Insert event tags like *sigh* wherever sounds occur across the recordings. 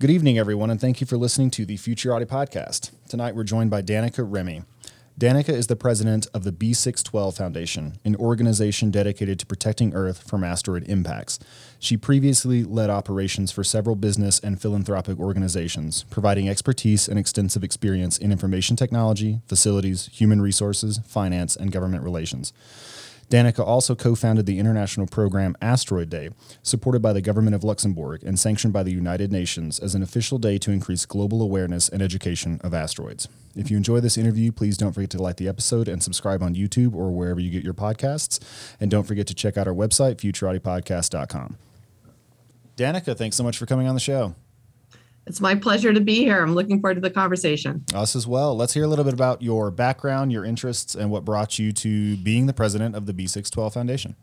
Good evening, everyone, and thank you for listening to the Futurati podcast. Tonight, we're joined by Danica Remy. Danica is the president of the B612 Foundation, an organization dedicated to protecting Earth from asteroid impacts. She previously led operations for several business and philanthropic organizations, providing expertise and extensive experience in information technology, facilities, human resources, finance, and government relations. Danica also co founded the international program Asteroid Day, supported by the government of Luxembourg and sanctioned by the United Nations as an official day to increase global awareness and education of asteroids. If you enjoy this interview, please don't forget to like the episode and subscribe on YouTube or wherever you get your podcasts. And don't forget to check out our website, futuratipodcast.com. Danica, thanks so much for coming on the show. It's my pleasure to be here. I'm looking forward to the conversation. Us as well. Let's hear a little bit about your background, your interests, and what brought you to being the president of the B612 Foundation.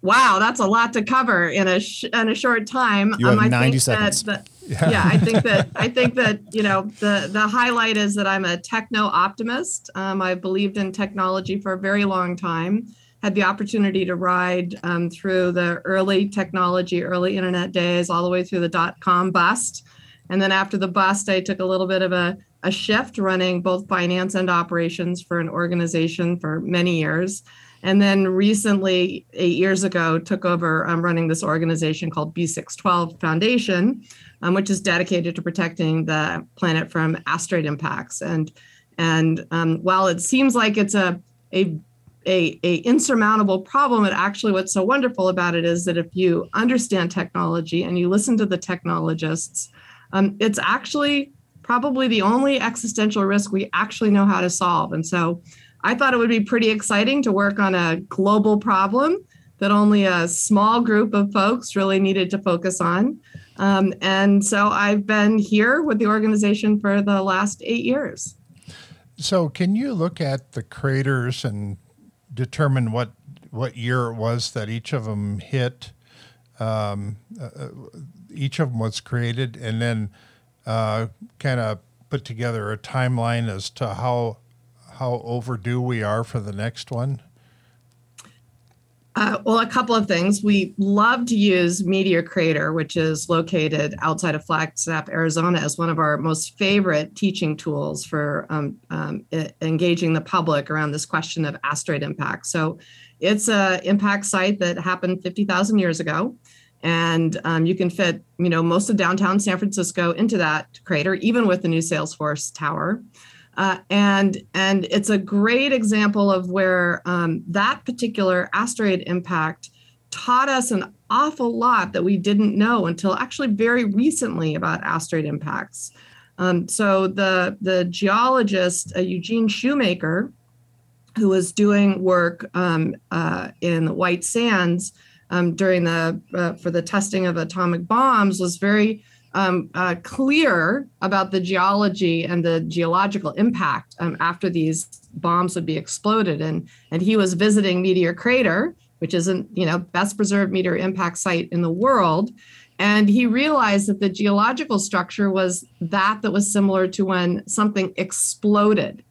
Wow, that's a lot to cover in a sh- in a short time. You have um, 90 seconds. That, *laughs* yeah. yeah, I think that I think that you know the the highlight is that I'm a techno optimist. Um, I've believed in technology for a very long time had the opportunity to ride um, through the early technology, early internet days, all the way through the dot com bust. And then after the bust, I took a little bit of a, a shift running both finance and operations for an organization for many years. And then recently, eight years ago, took over um, running this organization called B612 Foundation, um, which is dedicated to protecting the planet from asteroid impacts. And and um, while it seems like it's a a a, a insurmountable problem. And actually what's so wonderful about it is that if you understand technology and you listen to the technologists um, it's actually probably the only existential risk we actually know how to solve. And so i thought it would be pretty exciting to work on a global problem that only a small group of folks really needed to focus on. Um, and so i've been here with the organization for the last eight years. So can you look at the craters and determine what what year it was that each of them hit. Um, uh, uh each of them was created, and then uh, kind of put together a timeline as to how how overdue we are for the next one. Uh, well, a couple of things. We love to use Meteor Crater, which is located outside of Flagstaff, Arizona, as one of our most favorite teaching tools for um, um, engaging the public around this question of asteroid impact. So, it's a impact site that happened 50,000 years ago, and um, you can fit, you know, most of downtown San Francisco into that crater, even with the new Salesforce Tower. Uh, and and it's a great example of where um, that particular asteroid impact taught us an awful lot that we didn't know until actually very recently about asteroid impacts. Um, so the the geologist uh, Eugene Shoemaker, who was doing work um, uh, in White Sands um, during the uh, for the testing of atomic bombs, was very um, uh, clear about the geology and the geological impact um, after these bombs would be exploded. And, and he was visiting Meteor Crater, which isn't, you know, best preserved meteor impact site in the world. And he realized that the geological structure was that that was similar to when something exploded.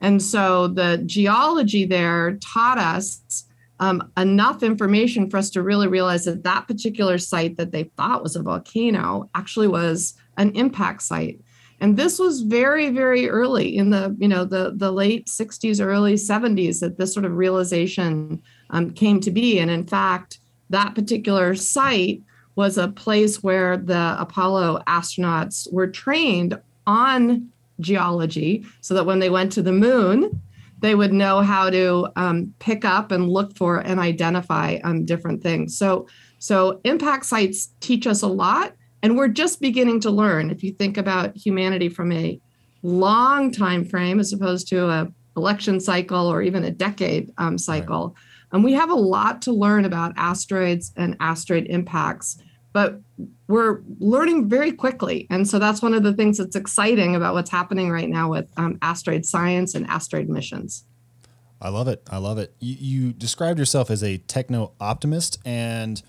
And so the geology there taught us um, enough information for us to really realize that that particular site that they thought was a volcano actually was an impact site. And this was very, very early in the, you know, the, the late 60s, early 70s that this sort of realization um, came to be. And in fact, that particular site was a place where the Apollo astronauts were trained on geology so that when they went to the moon, they would know how to um, pick up and look for and identify um, different things. So, so impact sites teach us a lot, and we're just beginning to learn. If you think about humanity from a long time frame as opposed to a election cycle or even a decade um, cycle, right. and we have a lot to learn about asteroids and asteroid impacts but we're learning very quickly. And so that's one of the things that's exciting about what's happening right now with um, asteroid science and asteroid missions. I love it. I love it. You, you described yourself as a techno optimist, and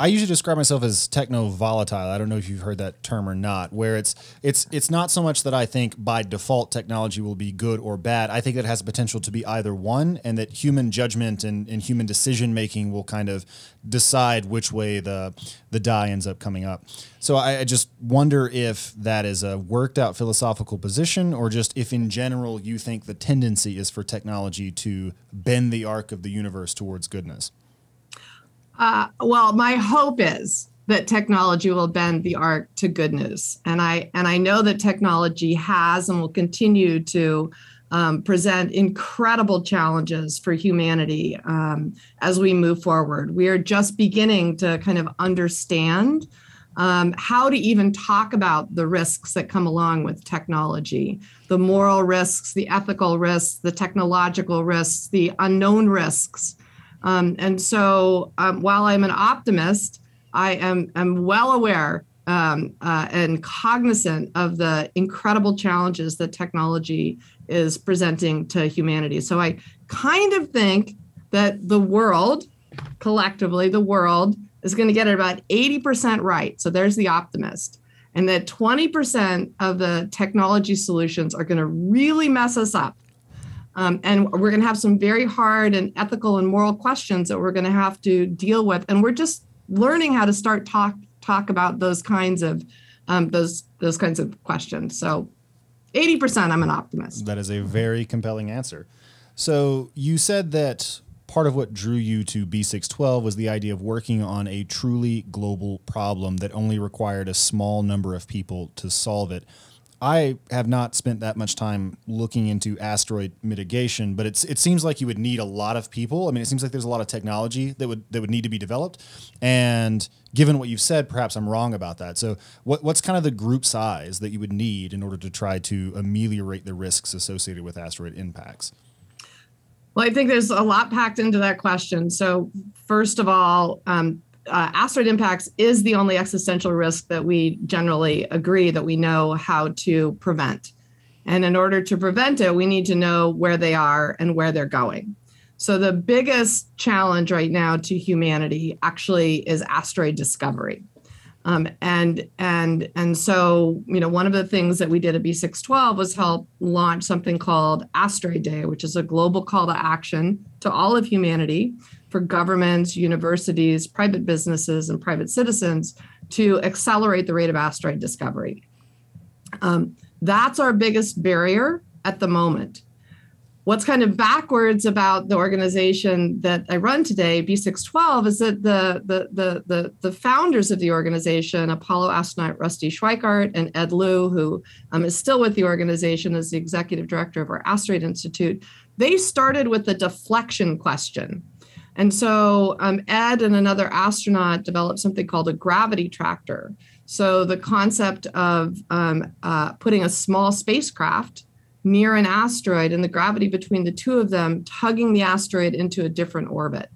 I usually describe myself as techno volatile. I don't know if you've heard that term or not. Where it's it's it's not so much that I think by default technology will be good or bad. I think it has the potential to be either one, and that human judgment and, and human decision making will kind of decide which way the the die ends up coming up. So I, I just wonder if that is a worked out philosophical position, or just if in general you think the tendency is for technology to bend the arc of the universe towards goodness. Uh, well, my hope is that technology will bend the arc to good news, and I and I know that technology has and will continue to um, present incredible challenges for humanity um, as we move forward. We are just beginning to kind of understand um, how to even talk about the risks that come along with technology the moral risks, the ethical risks, the technological risks, the unknown risks. Um, and so um, while I'm an optimist, I am, am well aware um, uh, and cognizant of the incredible challenges that technology is presenting to humanity. So I kind of think that the world, collectively, the world is going to get it about 80% right. So there's the optimist. And that 20% of the technology solutions are going to really mess us up um, and we're going to have some very hard and ethical and moral questions that we're going to have to deal with. And we're just learning how to start talk talk about those kinds of um, those those kinds of questions. So, eighty percent, I'm an optimist. That is a very compelling answer. So you said that part of what drew you to B612 was the idea of working on a truly global problem that only required a small number of people to solve it. I have not spent that much time looking into asteroid mitigation, but it's it seems like you would need a lot of people. I mean, it seems like there's a lot of technology that would that would need to be developed. And given what you've said, perhaps I'm wrong about that. So, what, what's kind of the group size that you would need in order to try to ameliorate the risks associated with asteroid impacts? Well, I think there's a lot packed into that question. So, first of all, um, uh, asteroid impacts is the only existential risk that we generally agree that we know how to prevent. And in order to prevent it, we need to know where they are and where they're going. So, the biggest challenge right now to humanity actually is asteroid discovery. Um, and and and so you know one of the things that we did at B612 was help launch something called Asteroid Day, which is a global call to action to all of humanity for governments, universities, private businesses, and private citizens to accelerate the rate of asteroid discovery. Um, that's our biggest barrier at the moment. What's kind of backwards about the organization that I run today, B612, is that the, the, the, the, the founders of the organization, Apollo astronaut Rusty Schweickart and Ed Lu, who um, is still with the organization as the executive director of our Asteroid Institute, they started with the deflection question and so um, Ed and another astronaut developed something called a gravity tractor. So the concept of um, uh, putting a small spacecraft near an asteroid and the gravity between the two of them tugging the asteroid into a different orbit.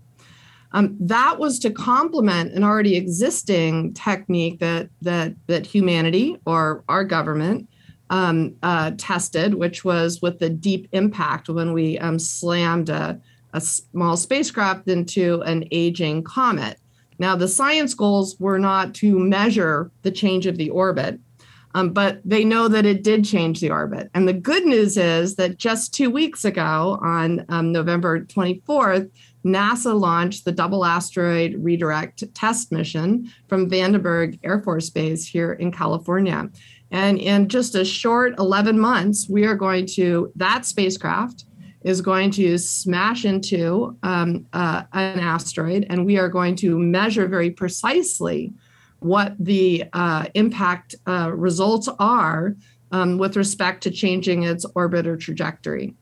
Um, that was to complement an already existing technique that that that humanity or our government um, uh, tested, which was with the deep impact when we um, slammed a a small spacecraft into an aging comet. Now, the science goals were not to measure the change of the orbit, um, but they know that it did change the orbit. And the good news is that just two weeks ago, on um, November 24th, NASA launched the Double Asteroid Redirect Test Mission from Vandenberg Air Force Base here in California. And in just a short 11 months, we are going to, that spacecraft is going to smash into um, uh, an asteroid, and we are going to measure very precisely what the uh, impact uh, results are um, with respect to changing its orbit or trajectory.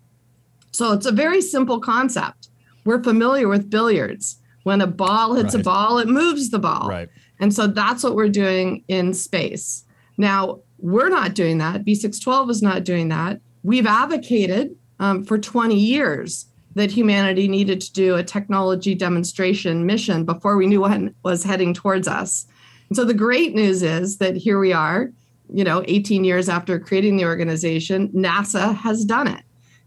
So it's a very simple concept. We're familiar with billiards. When a ball hits right. a ball, it moves the ball. Right. And so that's what we're doing in space. Now, we're not doing that. B612 is not doing that. We've advocated um, for 20 years that humanity needed to do a technology demonstration mission before we knew what was heading towards us. And so the great news is that here we are, you know, 18 years after creating the organization, NASA has done it.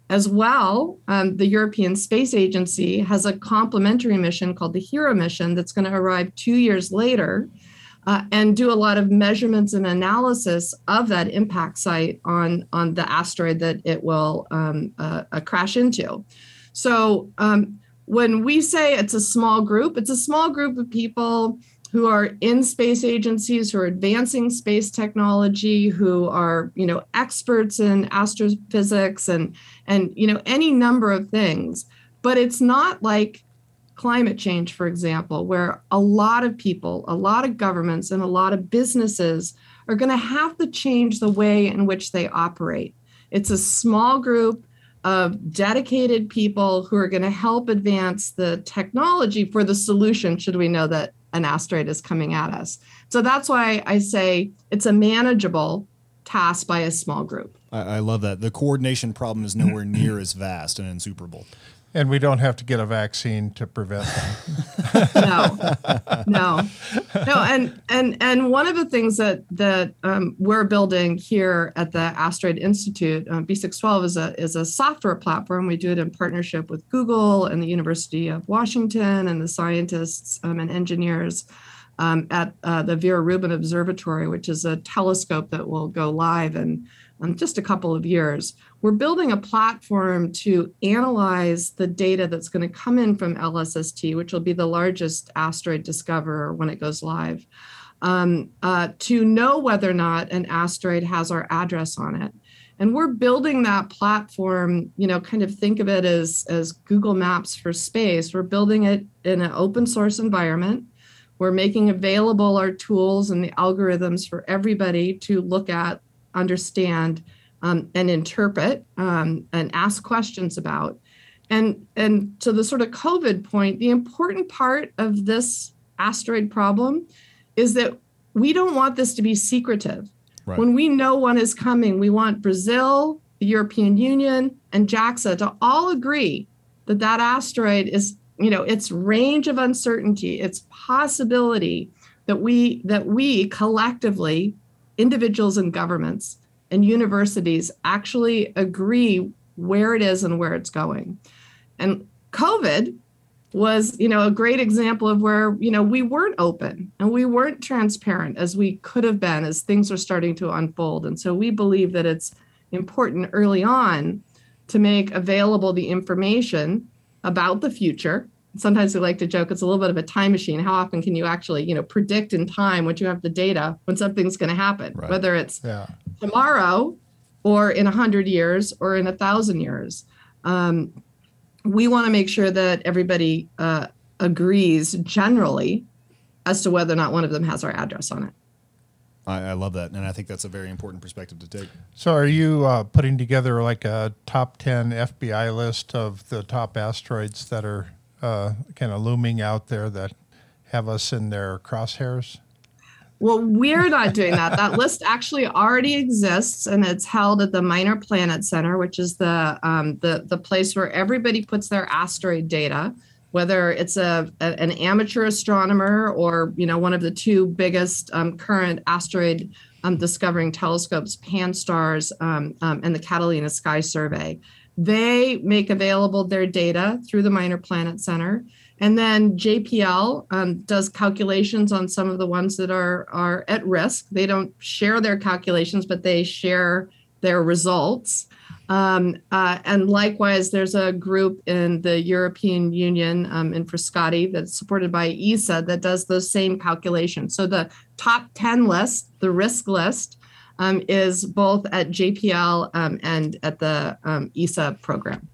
As well, um, the European Space Agency has a complementary mission called the HERA mission that's going to arrive two years later uh, and do a lot of measurements and analysis of that impact site on, on the asteroid that it will um, uh, uh, crash into. So um, when we say it's a small group, it's a small group of people who are in space agencies who are advancing space technology who are you know experts in astrophysics and and you know any number of things but it's not like climate change for example where a lot of people a lot of governments and a lot of businesses are going to have to change the way in which they operate it's a small group of dedicated people who are going to help advance the technology for the solution should we know that an asteroid is coming at us. So that's why I say it's a manageable task by a small group. I, I love that. The coordination problem is nowhere *clears throat* near as vast and insuperable. And we don't have to get a vaccine to prevent them. no, no, no. And and and one of the things that that um, we're building here at the Asteroid Institute, um, B612 is a is a software platform. We do it in partnership with Google and the University of Washington and the scientists um, and engineers. Um, at uh, the Vera Rubin Observatory, which is a telescope that will go live in um, just a couple of years we're building a platform to analyze the data that's going to come in from LSST, which will be the largest asteroid discoverer when it goes live, um, uh, to know whether or not an asteroid has our address on it. And we're building that platform, you know, kind of think of it as, as Google Maps for space. We're building it in an open source environment. We're making available our tools and the algorithms for everybody to look at, understand, um, and interpret um, and ask questions about. And, and to the sort of COVID point, the important part of this asteroid problem is that we don't want this to be secretive. Right. When we know one is coming, we want Brazil, the European Union, and JAXA to all agree that that asteroid is, you know, its range of uncertainty, its possibility that we that we collectively, individuals and governments, and universities actually agree where it is and where it's going. And COVID was, you know, a great example of where, you know, we weren't open and we weren't transparent as we could have been as things are starting to unfold. And so we believe that it's important early on to make available the information about the future sometimes we like to joke it's a little bit of a time machine how often can you actually you know predict in time once you have the data when something's going to happen right. whether it's yeah. tomorrow or in a hundred years or in a thousand years um, we want to make sure that everybody uh, agrees generally as to whether or not one of them has our address on it I, I, love that, and I think that's a very important perspective to take. So, are you uh, putting together like a top ten FBI list of the top asteroids that are uh, kind of looming out there that have us in their crosshairs? Well, we're not doing that. That *laughs* list actually already exists, and it's held at the Minor Planet Center, which is the um, the the place where everybody puts their asteroid data, whether it's a, a an amateur astronomer or you know one of the two biggest um, current asteroid um, discovering telescopes, Pan-STARRS um, um, and the Catalina Sky Survey. They make available their data through the Minor Planet Center. And then JPL um, does calculations on some of the ones that are, are at risk. They don't share their calculations, but they share their results. Um, uh, and likewise, there's a group in the European Union um, in Frascati that's supported by ESA that does those same calculations. So the top 10 list, the risk list, um, is both at JPL um, and at the um, ESA program.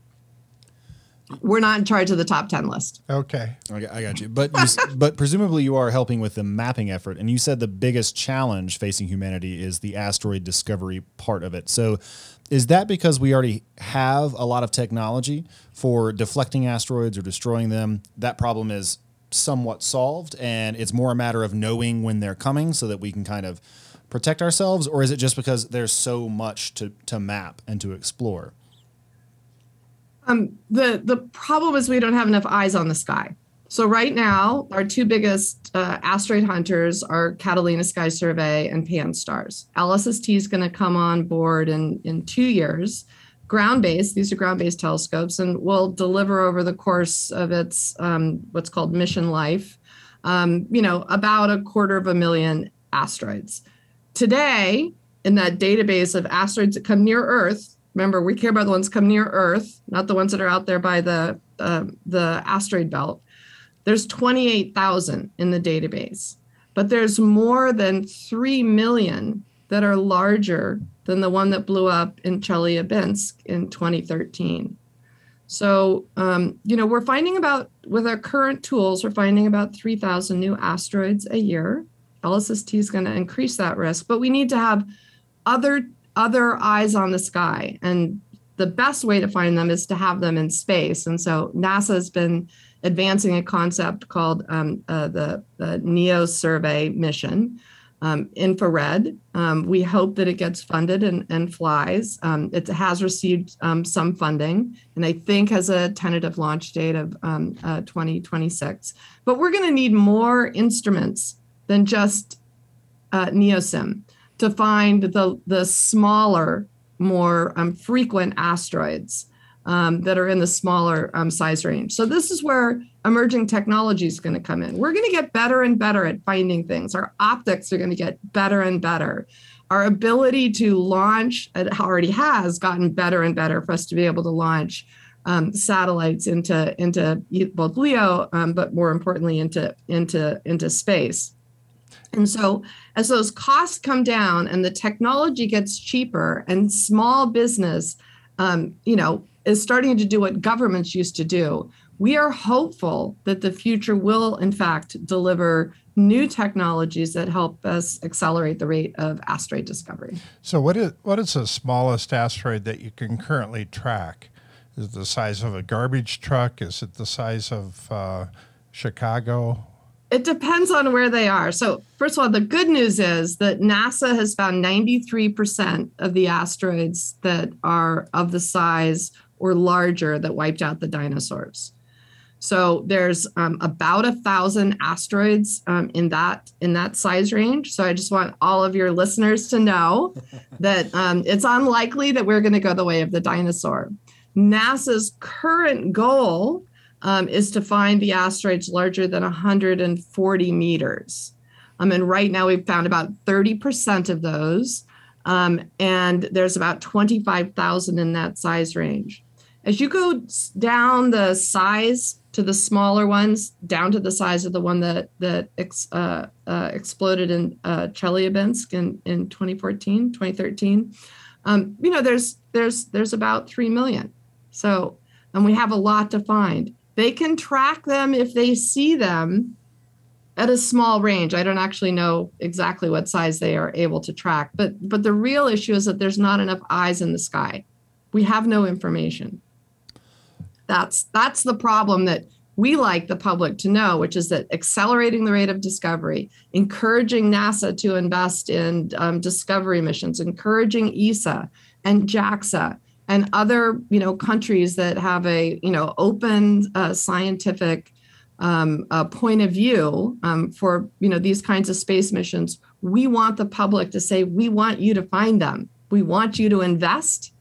We're not in charge of the top 10 list. Okay. Okay, I got you. But you, *laughs* but presumably you are helping with the mapping effort, and you said the biggest challenge facing humanity is the asteroid discovery part of it. So, is that because we already have a lot of technology for deflecting asteroids or destroying them? That problem is somewhat solved, and it's more a matter of knowing when they're coming so that we can kind of protect ourselves, or is it just because there's so much to to map and to explore? Um, the the problem is we don't have enough eyes on the sky. So right now, our two biggest uh, asteroid hunters are Catalina Sky Survey and Pan-STARRS. LSST is going to come on board in in two years, ground-based. These are ground-based telescopes, and will deliver over the course of its um, what's called mission life, um, you know, about a quarter of a million asteroids. Today, in that database of asteroids that come near Earth, Remember, we care about the ones come near Earth, not the ones that are out there by the uh, the asteroid belt. There's 28,000 in the database, but there's more than 3 million that are larger than the one that blew up in Chelyabinsk in 2013. So, um, you know, we're finding about, with our current tools, we're finding about 3,000 new asteroids a year. LSST is going to increase that risk, but we need to have other other eyes on the sky. And the best way to find them is to have them in space. And so NASA has been advancing a concept called um, uh, the, the NEO survey mission. Um, infrared. Um, we hope that it gets funded and, and flies. Um, it has received um, some funding and I think has a tentative launch date of um, uh, 2026. But we're going to need more instruments than just uh, NEOSYM to find the, the smaller, more um, frequent asteroids um, that are in the smaller um, size range. So this is where emerging technology is going to come in. We're going to get better and better at finding things. Our optics are going to get better and better. Our ability to launch, it already has gotten better and better for us to be able to launch um, satellites into into both LEO, um, but more importantly into into into space. And so, as those costs come down and the technology gets cheaper, and small business, um, you know, is starting to do what governments used to do, we are hopeful that the future will, in fact, deliver new technologies that help us accelerate the rate of asteroid discovery. So, what is what is the smallest asteroid that you can currently track? Is it the size of a garbage truck? Is it the size of uh, Chicago? It depends on where they are. So, first of all, the good news is that NASA has found 93% of the asteroids that are of the size or larger that wiped out the dinosaurs. So there's um, about a thousand asteroids um, in that in that size range. So I just want all of your listeners to know *laughs* that um, it's unlikely that we're going to go the way of the dinosaur. NASA's current goal um, is to find the asteroids larger than 140 meters. Um, and right now we've found about 30% of those. Um, and there's about 25,000 in that size range. As you go down the size to the smaller ones, down to the size of the one that that ex, uh, uh, exploded in uh, Chelyabinsk in, in 2014, 2013, um, you know, there's there's there's about three million. So, and we have a lot to find. They can track them if they see them at a small range. I don't actually know exactly what size they are able to track, but but the real issue is that there's not enough eyes in the sky. We have no information. That's that's the problem that we like the public to know, which is that accelerating the rate of discovery, encouraging NASA to invest in um, discovery missions, encouraging ESA and JAXA and other you know countries that have a you know open uh, scientific um, uh, point of view um, for you know these kinds of space missions we want the public to say we want you to find them. We want you to invest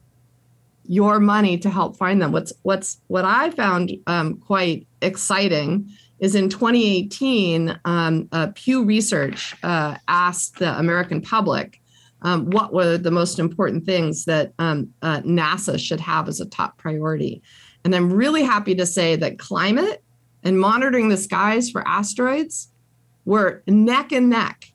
your money to help find them. What's what's what i found um, quite exciting is in 2018 um, uh, pew research uh, asked the american public um, what were the most important things that um, uh, NASA should have as a top priority. And I'm really happy to say that climate and monitoring the skies for asteroids were neck and neck,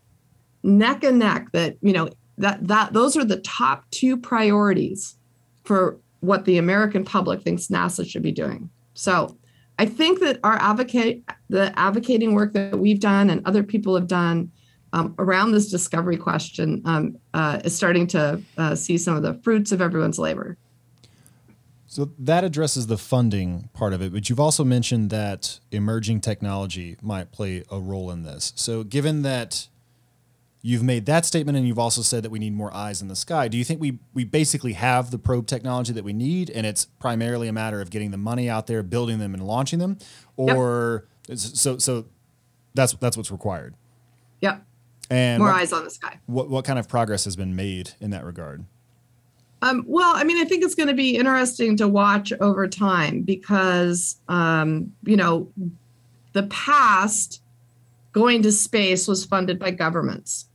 neck and neck. That, you know, that that those are the top two priorities for what the American public thinks NASA should be doing. So I think that our advocate the advocating work that we've done and other people have done um, around this discovery question um, uh, is starting to uh, see some of the fruits of everyone's labor. So that addresses the funding part of it, but you've also mentioned that emerging technology might play a role in this. So, given that you've made that statement and you've also said that we need more eyes in the sky, do you think we we basically have the probe technology that we need, and it's primarily a matter of getting the money out there, building them, and launching them, or yep. so so that's that's what's required. Yep. And more what, eyes on the sky. What what kind of progress has been made in that regard? Um, well, I mean, I think it's going to be interesting to watch over time because, um, you know, the past going to space was funded by governments.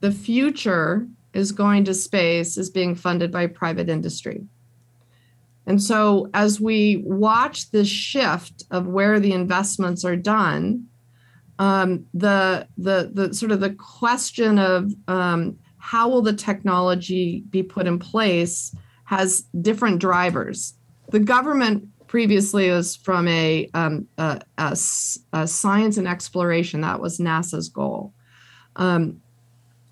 The future is going to space is being funded by private industry. And so, as we watch this shift of where the investments are done, um, the the the sort of the question of um, how will the technology be put in place has different drivers. The government previously was from a, um, a, a, a, science and exploration. That was NASA's goal. Um,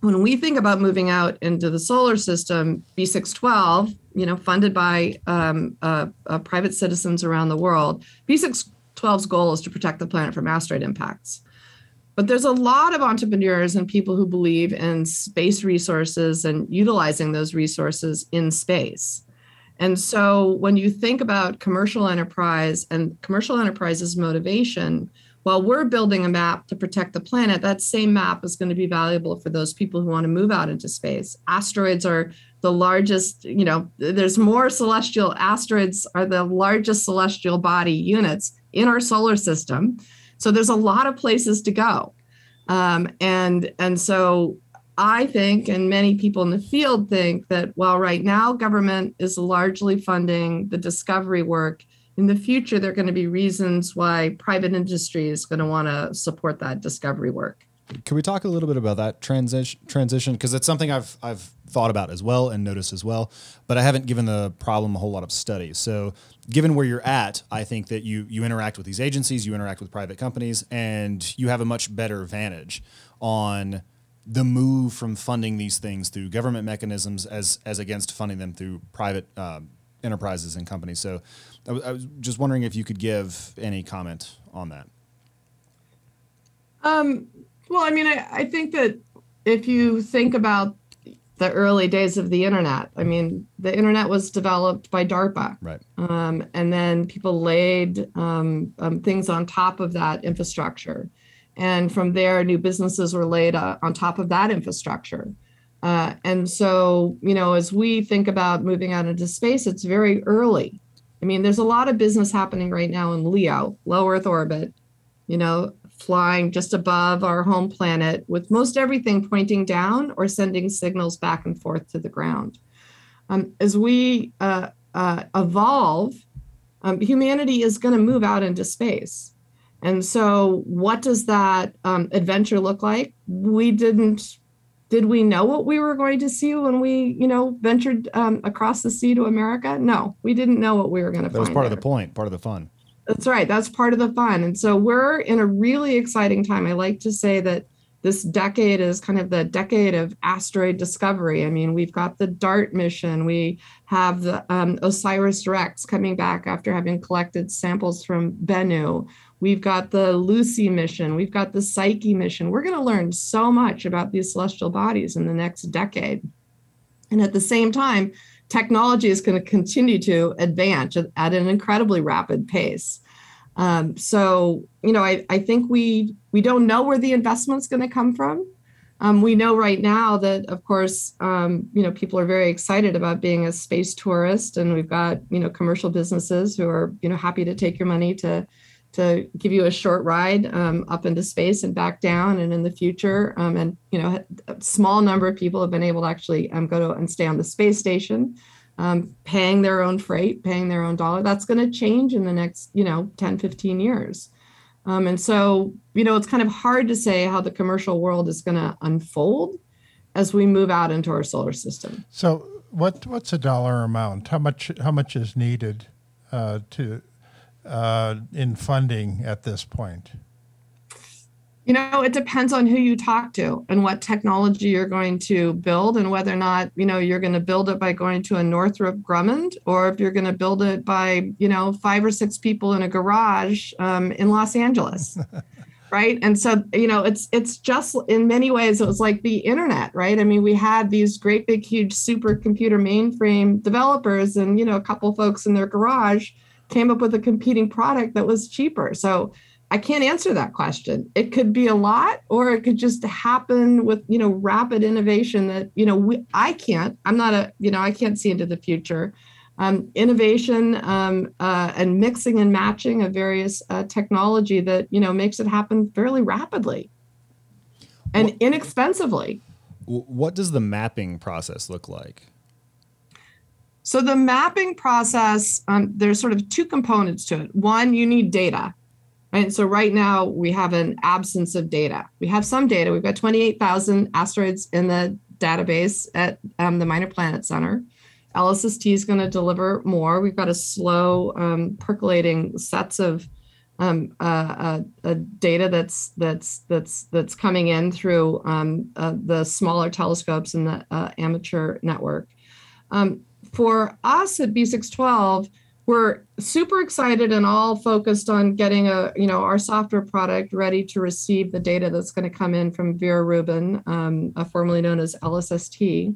when we think about moving out into the solar system, B612, you know, funded by um, uh, uh, private citizens around the world, B612's goal is to protect the planet from asteroid impacts. But there's a lot of entrepreneurs and people who believe in space resources and utilizing those resources in space. And so when you think about commercial enterprise and commercial enterprise's motivation, while we're building a map to protect the planet, that same map is going to be valuable for those people who want to move out into space. Asteroids are the largest, you know, there's more celestial asteroids are the largest celestial body units in our solar system. So there's a lot of places to go. Um, and, and so I think, and many people in the field think, that while right now government is largely funding the discovery work, in the future, there are going to be reasons why private industry is going to want to support that discovery work. Can we talk a little bit about that transition? Transition, because it's something I've I've thought about as well and noticed as well, but I haven't given the problem a whole lot of study. So, given where you're at, I think that you you interact with these agencies, you interact with private companies, and you have a much better vantage on the move from funding these things through government mechanisms as as against funding them through private um, enterprises and companies. So, I, w- I was just wondering if you could give any comment on that. Um, well, I mean, I, I think that if you think about the early days of the internet, I mean, the internet was developed by DARPA. Right. Um, and then people laid um, um, things on top of that infrastructure. And from there, new businesses were laid uh, on top of that infrastructure. Uh, and so, you know, as we think about moving out into space, it's very early. I mean, there's a lot of business happening right now in LEO, low Earth orbit. You know, flying just above our home planet with most everything pointing down or sending signals back and forth to the ground. Um, as we uh, uh, evolve, um, humanity is going to move out into space. And so, what does that um, adventure look like? We didn't. Did we know what we were going to see when we, you know, ventured um, across the sea to America? No, we didn't know what we were going to. Find. That was part there. of the point, part of the fun. That's right. That's part of the fun. And so we're in a really exciting time. I like to say that this decade is kind of the decade of asteroid discovery. I mean, we've got the DART mission, we have the um, OSIRIS REx coming back after having collected samples from Bennu. We've got the Lucy mission, we've got the Psyche mission. We're going to learn so much about these celestial bodies in the next decade. And at the same time, technology is going to continue to advance at an incredibly rapid pace. Um, so, you know, I, I think we we don't know where the investment's going to come from. Um, we know right now that, of course, um, you know, people are very excited about being a space tourist, and we've got you know commercial businesses who are you know happy to take your money to to give you a short ride um, up into space and back down and in the future um, and you know a small number of people have been able to actually um, go to and stay on the space station um, paying their own freight paying their own dollar that's going to change in the next you know 10 15 years um, and so you know it's kind of hard to say how the commercial world is going to unfold as we move out into our solar system. So, what what's a dollar amount? How much how much is needed uh, to uh, in funding at this point? You know, it depends on who you talk to and what technology you're going to build, and whether or not you know you're going to build it by going to a Northrop Grumman, or if you're going to build it by you know five or six people in a garage um, in Los Angeles. *laughs* right and so you know it's it's just in many ways it was like the internet right i mean we had these great big huge supercomputer mainframe developers and you know a couple folks in their garage came up with a competing product that was cheaper so i can't answer that question it could be a lot or it could just happen with you know rapid innovation that you know we, i can't i'm not a you know i can't see into the future um, innovation um, uh, and mixing and matching of various uh, technology that you know makes it happen fairly rapidly and what, inexpensively. What does the mapping process look like? So the mapping process, um, there's sort of two components to it. One, you need data. Right. So right now we have an absence of data. We have some data. We've got 28,000 asteroids in the database at um, the Minor Planet Center. LSST is going to deliver more. We've got a slow um, percolating sets of um, uh, uh, data that's that's that's that's coming in through um, uh, the smaller telescopes in the uh, amateur network. Um, for us at B612, we're super excited and all focused on getting a you know our software product ready to receive the data that's going to come in from Vera Rubin, um, uh, formerly known as LSST.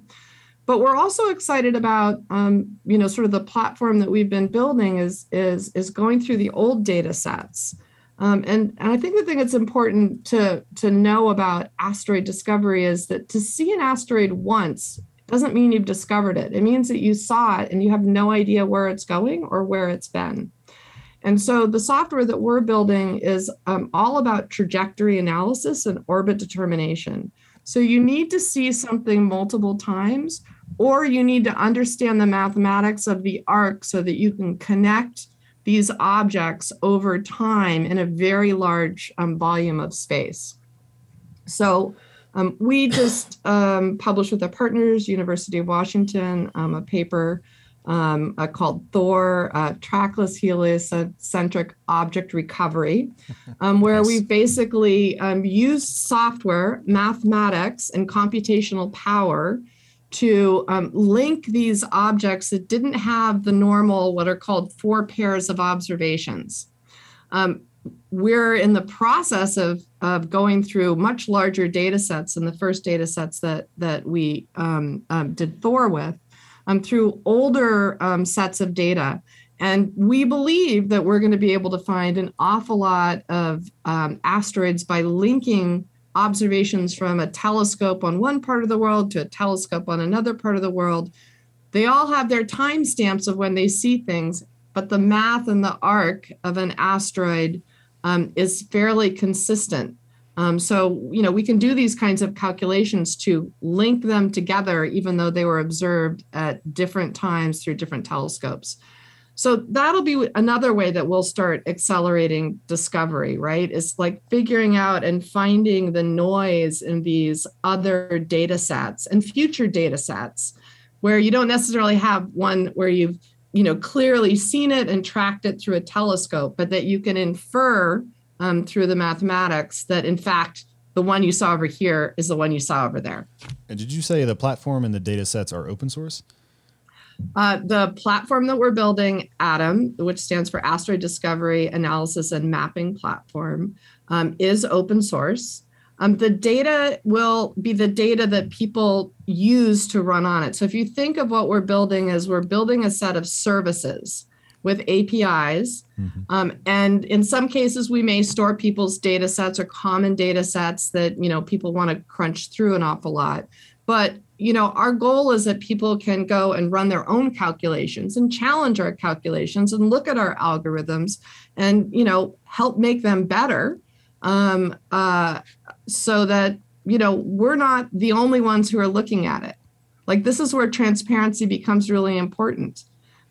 But we're also excited about, um, you know, sort of the platform that we've been building is is is going through the old data sets. Um, and, and I think the thing that's important to, to know about asteroid discovery is that to see an asteroid once doesn't mean you've discovered it. It means that you saw it and you have no idea where it's going or where it's been. And so the software that we're building is um, all about trajectory analysis and orbit determination. So you need to see something multiple times, or you need to understand the mathematics of the arc so that you can connect these objects over time in a very large um, volume of space. So um, we just um, published with our partners, University of Washington, um, a paper um, uh, called Thor, uh, Trackless Heliocentric Object Recovery, *laughs* um, where nice. we basically um, used software, mathematics, and computational power to um, link these objects that didn't have the normal, what are called four pairs of observations. Um, we're in the process of, of going through much larger data sets than the first data sets that, that we um, did Thor with um, through older um, sets of data. And we believe that we're going to be able to find an awful lot of um, asteroids by linking observations from a telescope on one part of the world to a telescope on another part of the world. They all have their timestamps of when they see things, but the math and the arc of an asteroid um, is fairly consistent. Um, so, you know, we can do these kinds of calculations to link them together, even though they were observed at different times through different telescopes. So that'll be another way that we'll start accelerating discovery, right? Is like figuring out and finding the noise in these other data sets and future data sets where you don't necessarily have one where you've, you know, clearly seen it and tracked it through a telescope, but that you can infer um, through the mathematics that in fact the one you saw over here is the one you saw over there. And did you say the platform and the data sets are open source? Uh, the platform that we're building, ADAM, which stands for Asteroid Discovery Analysis and Mapping Platform, um, is open source. Um, the data will be the data that people use to run on it. So if you think of what we're building as we're building a set of services with APIs. Mm-hmm. Um, and in some cases, we may store people's data sets or common data sets that, you know, people want to crunch through an awful lot. But, you know, our goal is that people can go and run their own calculations and challenge our calculations and look at our algorithms and, you know, help make them better um, uh, so that, you know, we're not the only ones who are looking at it. Like, this is where transparency becomes really important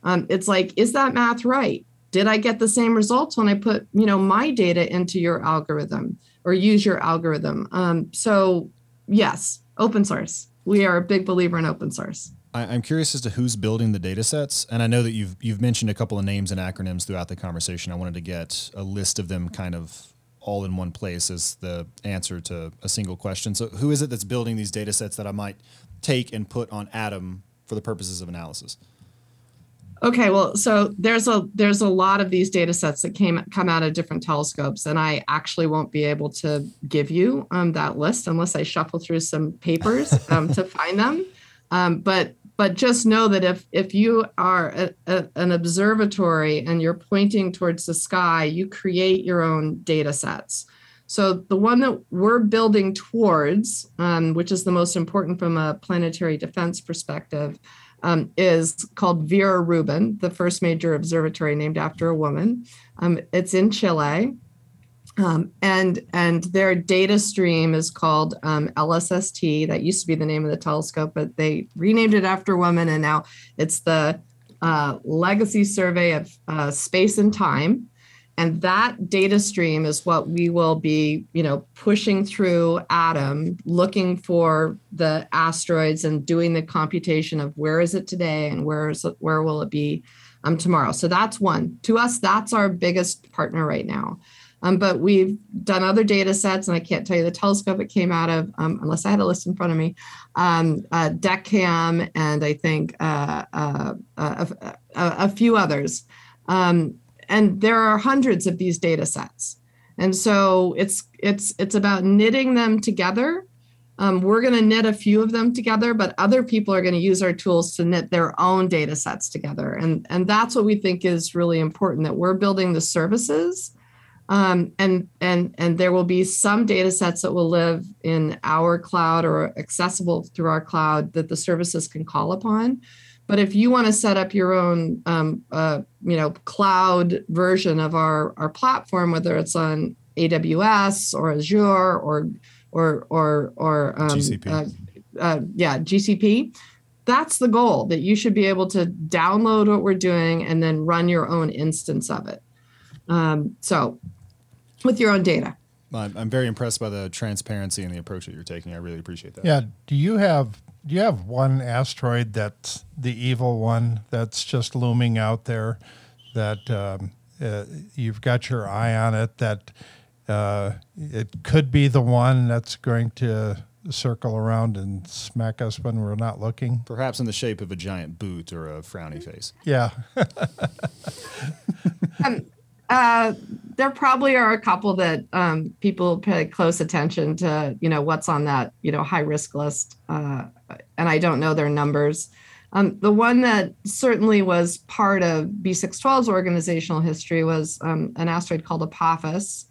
um, it's like, is that math right? Did I get the same results when I put, you know, my data into your algorithm or use your algorithm? Um, so yes, open source. we are a big believer in open source. I, am curious as to who's building the data sets, and I know that you've you've mentioned a couple of names and acronyms throughout the conversation. I wanted to get a list of them, kind of all in one place, as the answer to a single question. So, who is it that's building these data sets that I might take and put on ADAM for the purposes of analysis? Okay, well, so there's a there's a lot of these data sets that came come out of different telescopes, and I actually won't be able to give you um, that list unless I shuffle through some papers um, to find them. Um, but but just know that if if you are a, a, an observatory and you're pointing towards the sky, you create your own data sets. So the one that we're building towards, um, which is the most important from a planetary defense perspective um, is called Vera Rubin, the first major observatory named after a woman. Um, it's in Chile. Um, and and their data stream is called um, LSST. That used to be the name of the telescope, but they renamed it after woman, and now it's the uh, Legacy Survey of uh, Space and Time. And that data stream is what we will be, you know, pushing through ADAM, looking for the asteroids and doing the computation of where is it today and where is it, where will it be um, tomorrow. So that's one. To us, that's our biggest partner right now. Um, but we've done other data sets, and I can't tell you the telescope it came out of um, unless I had a list in front of me. Um, uh, and I think uh, uh, uh a, a, a, few others. Um, and there are hundreds of these data sets and so it's it's it's about knitting them together um, we're going to knit a few of them together but other people are going to use our tools to knit their own data sets together and and that's what we think is really important that we're building the services um, and and and there will be some data sets that will live in our cloud or accessible through our cloud that the services can call upon but if you want to set up your own, um, uh, you know, cloud version of our our platform, whether it's on AWS or Azure or or or or um, GCP, uh, uh, yeah, GCP, that's the goal. That you should be able to download what we're doing and then run your own instance of it. Um, so, with your own data. I'm very impressed by the transparency and the approach that you're taking. I really appreciate that. Yeah. Do you have do you have one asteroid that's the evil one that's just looming out there that um, uh, you've got your eye on it that uh, it could be the one that's going to circle around and smack us when we're not looking perhaps in the shape of a giant boot or a frowny face yeah *laughs* um, uh, there probably are a couple that um, people pay close attention to, you know, what's on that, you know, high risk list. Uh, and I don't know their numbers. Um, the one that certainly was part of B612's organizational history was um, an asteroid called Apophis,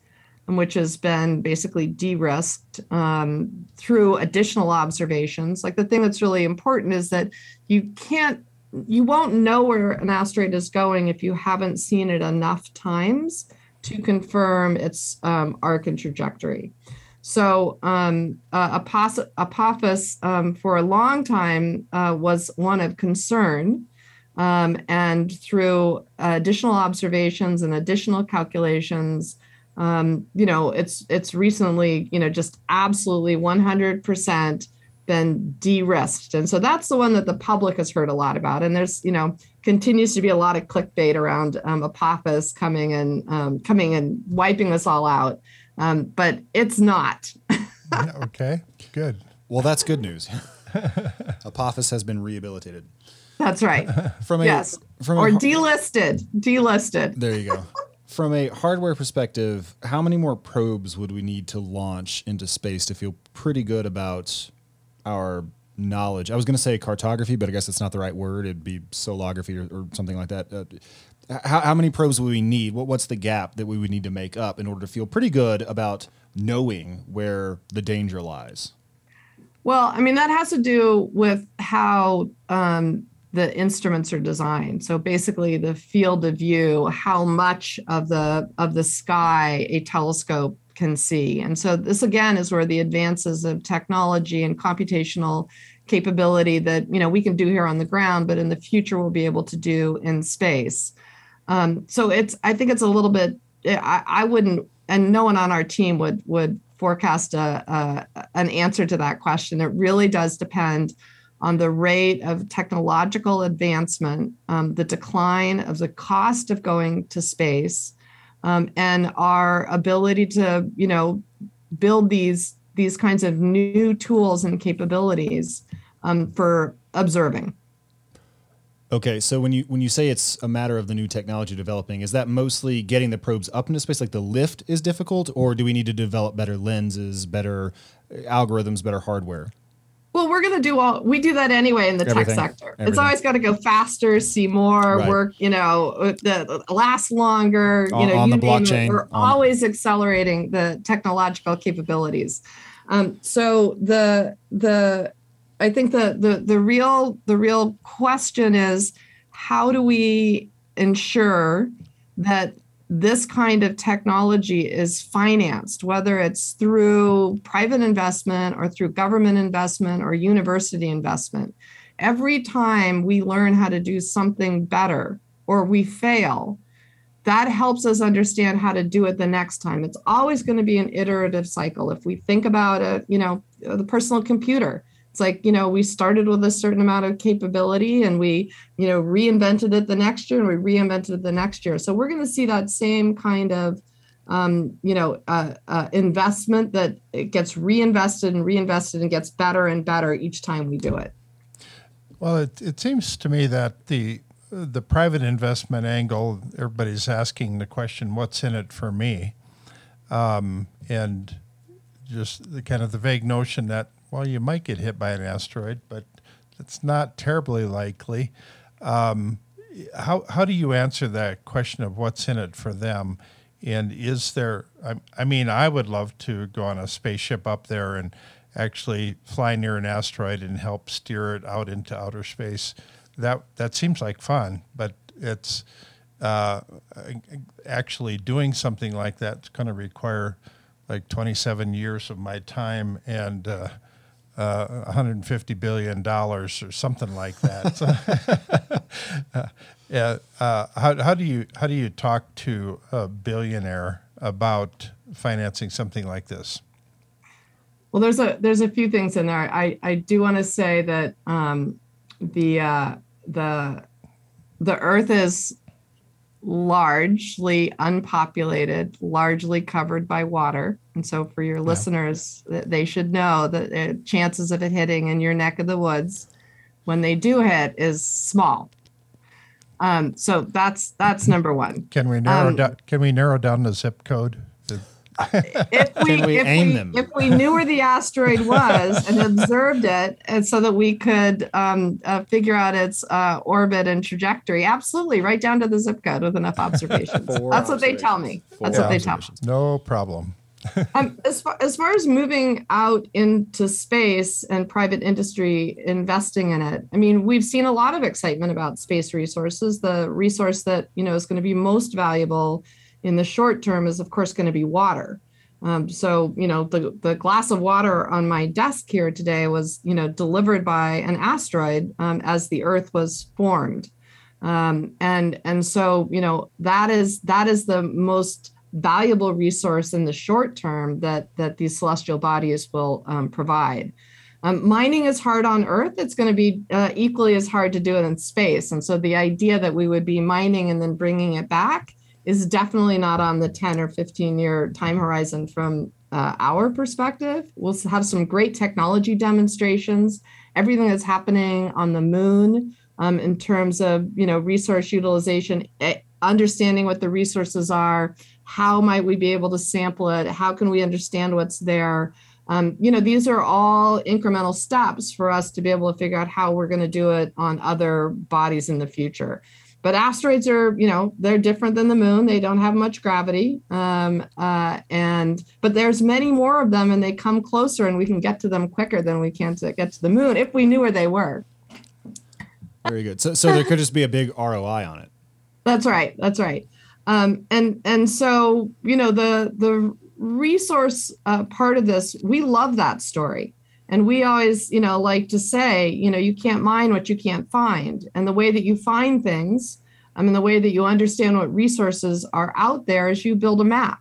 which has been basically de risked um, through additional observations. Like the thing that's really important is that you can't you won't know where an asteroid is going if you haven't seen it enough times to confirm its um, arc and trajectory. So um, uh, Apophis um, for a long time uh, was one of concern. Um, and through additional observations and additional calculations, um, you know, it's it's recently, you know, just absolutely 100% been de-risked. And so that's the one that the public has heard a lot about. And there's you know continues to be a lot of clickbait around um, apophis coming and um, coming and wiping us all out. Um, but it's not. *laughs* Yeah, okay good. Well that's good news. *laughs* Apophis has been rehabilitated. That's right. *laughs* From a yes. from or a, delisted. Delisted. There you go. From a hardware perspective how many more probes would we need to launch into space to feel pretty good about our knowledge. I was going to say cartography, but I guess it's not the right word. It'd be solography or, or something like that. Uh, how, how, many probes would we need? What, what's the gap that we would need to make up in order to feel pretty good about knowing where the danger lies? Well, I mean, that has to do with how um, the instruments are designed. So basically, the field of view, how much of the of the sky a telescope can see. And so this again is where the advances of technology and computational capability that you know we can do here on the ground, but in the future we'll be able to do in space. Um, so it's I think it's a little bit I, I wouldn't and no one on our team would would forecast a, a, an answer to that question. It really does depend on the rate of technological advancement, um, the decline of the cost of going to space, um, and our ability to, you know, build these these kinds of new tools and capabilities um, for observing. Okay, so when you when you say it's a matter of the new technology developing, is that mostly getting the probes up into space, like the lift is difficult, or do we need to develop better lenses, better algorithms, better hardware? Well, we're going to do all we do that anyway in the Everything. tech sector. Everything. It's always got to go faster, see more, right. work, you know, the, last longer, you know, on you the blockchain. We're on always accelerating the technological capabilities. Um, so the the I think the the the real the real question is how do we ensure that this kind of technology is financed, whether it's through private investment or through government investment or university investment. Every time we learn how to do something better or we fail, that helps us understand how to do it the next time. It's always going to be an iterative cycle. If we think about it, you know, the personal computer, it's like, you know, we started with a certain amount of capability and we, you know, reinvented it the next year and we reinvented it the next year. So we're going to see that same kind of, um, you know, uh, uh, investment that it gets reinvested and reinvested and gets better and better each time we do it. Well, it, it seems to me that the the private investment angle, everybody's asking the question, "What's in it for me?" Um, and just the kind of the vague notion that well, you might get hit by an asteroid, but it's not terribly likely. Um, how how do you answer that question of what's in it for them? And is there? I, I mean, I would love to go on a spaceship up there and actually fly near an asteroid and help steer it out into outer space. That that seems like fun, but it's uh, actually doing something like that's going to require like 27 years of my time and uh, uh, 150 billion dollars or something like that. uh, *laughs* *laughs* yeah, uh, how, how do you how do you talk to a billionaire about financing something like this? Well, there's a there's a few things in there. I I do want to say that um, the uh, the the Earth is largely unpopulated, largely covered by water. And so, for your yeah. listeners, they should know that the chances of it hitting in your neck of the woods when they do hit is small. Um, so that's that's number one. Can we narrow um, down? Can we narrow down the zip code? If *laughs* we, we if, we, if we knew where the asteroid was and observed it, and so that we could um, uh, figure out its uh, orbit and trajectory, absolutely, right down to the zip code with enough observations. *laughs* That's what they tell me. That's what they tell me. No problem. *laughs* um, as far as far as moving out into space and private industry investing in it, I mean, we've seen a lot of excitement about space resources. The resource that you know is going to be most valuable in the short term is, of course, going to be water. Um, so, you know, the, the glass of water on my desk here today was, you know, delivered by an asteroid um, as the Earth was formed. Um, and and so, you know, that is that is the most valuable resource in the short term that that these celestial bodies will um, provide. Um, mining is hard on Earth. It's going to be uh, equally as hard to do it in space. And so the idea that we would be mining and then bringing it back is definitely not on the 10 or 15 year time horizon from uh, our perspective. We'll have some great technology demonstrations, everything that's happening on the moon um, in terms of you know resource utilization, understanding what the resources are, how might we be able to sample it, how can we understand what's there. Um, you know, these are all incremental steps for us to be able to figure out how we're going to do it on other bodies in the future but asteroids are you know they're different than the moon. They don't have much gravity um, uh, and but there's many more of them and they come closer and we can get to them quicker than we can to get to the moon if we knew where they were. Very good. So so there could just be a big roi on it. That's right. That's right. Um, and and so you know the the resource uh, part of this we love that story and we always, you know, like to say, you know, you can't mine what you can't find. And the way that you find things, I mean, the way that you understand what resources are out there is you build a map.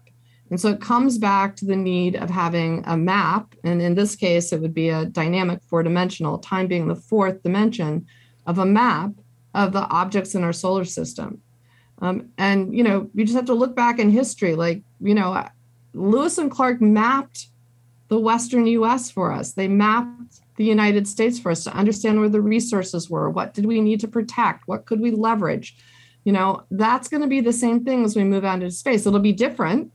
And so it comes back to the need of having a map. And in this case, it would be a dynamic four dimensional, time being the fourth dimension of a map of the objects in our solar system. Um, and, you know, you just have to look back in history. Like, you know, Lewis and Clark mapped the Western US for us. They mapped the United States for us to understand where the resources were. What did we need to protect? What could we leverage? You know, that's going to be the same thing as we move out into space. It'll be different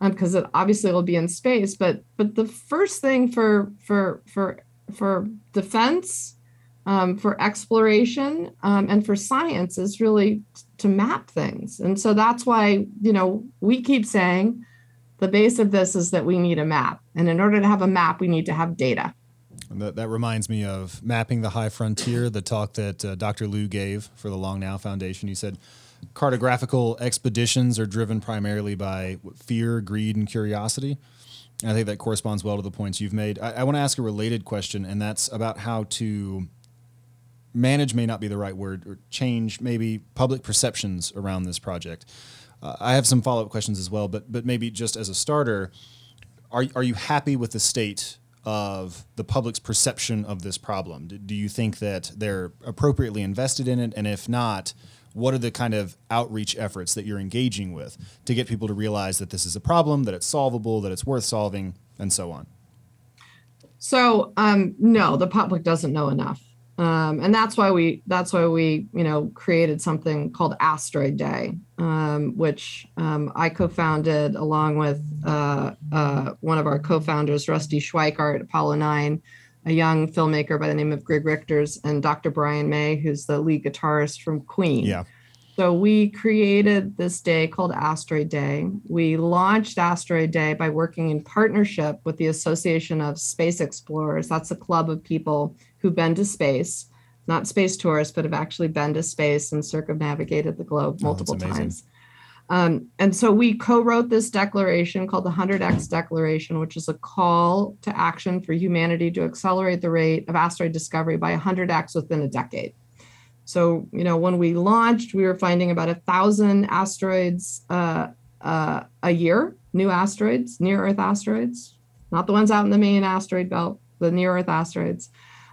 because um, it obviously will be in space. But but the first thing for for for for defense, um, for exploration, um, and for science is really to map things. And so that's why you know we keep saying the base of this is that we need a map, and in order to have a map, we need to have data. That, that reminds me of mapping the high frontier, the talk that uh, Dr. Lu gave for the Long Now Foundation. He said cartographical expeditions are driven primarily by fear, greed, and curiosity. And I think that corresponds well to the points you've made. I, I want to ask a related question, and that's about how to manage may not be the right word, or change maybe public perceptions around this project. Uh, I have some follow up questions as well, but but maybe just as a starter, are are you happy with the state of the public's perception of this problem? Do you think that they're appropriately invested in it, and if not? what are the kind of outreach efforts that you're engaging with to get people to realize that this is a problem, that it's solvable, that it's worth solving, and so on? So, um, no, the public doesn't know enough. Um, and that's why we that's why we you know created something called Asteroid Day, um, which um, I co-founded along with uh, uh, one of our co-founders, Rusty Schweickart, Apollo Nine, a young filmmaker by the name of Greg Richters and Dr. Brian May, who's the lead guitarist from Queen. Yeah. So we created this day called Asteroid Day. We launched Asteroid Day by working in partnership with the Association of Space Explorers. That's a club of people who've been to space, not space tourists, but have actually been to space and circumnavigated the globe oh, multiple times. Um, and so we co wrote this declaration called the 100X Declaration, which is a call to action for humanity to accelerate the rate of asteroid discovery by 100X within a decade. So, you know, when we launched, we were finding about a thousand asteroids uh, uh, a year, new asteroids, near Earth asteroids, not the ones out in the main asteroid belt, the near Earth asteroids.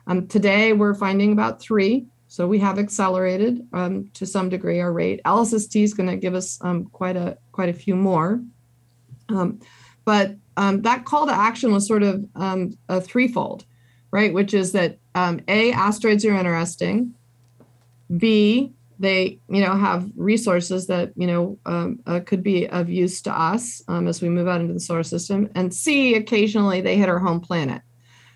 Um, today, we're finding about three so we have accelerated um, to some degree our rate. LSST is going to give us um, quite a quite a few more, um, but um, that call to action was sort of um, a threefold, right? Which is that a asteroids are interesting, b they you know have resources that you know uh, could be of use to us as we move out into the solar system, and c occasionally they hit our home planet.